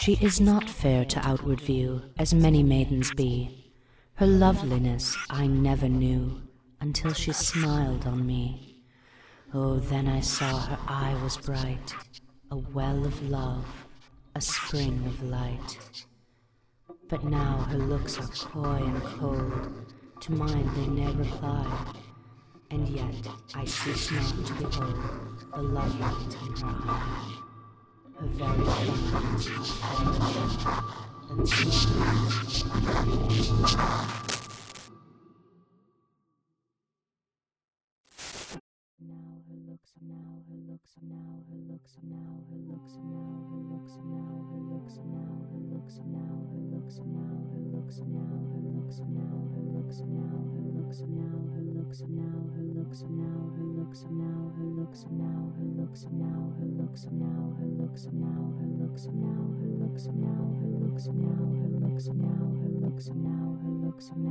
She is not fair to outward view, as many maidens be. Her loveliness I never knew until she smiled on me. Oh, then I saw her eye was bright, a well of love, a spring of light. But now her looks are coy and cold, to mine they ne'er reply, and yet I cease not to behold the love light in her eye. Her very flowers are fairer than stars. looks of now, her looks of now, her looks of now, her looks of now, her looks of now, her looks of now, her looks of now, her looks of now, her looks of now, her looks of now, her looks of now, her looks of now, her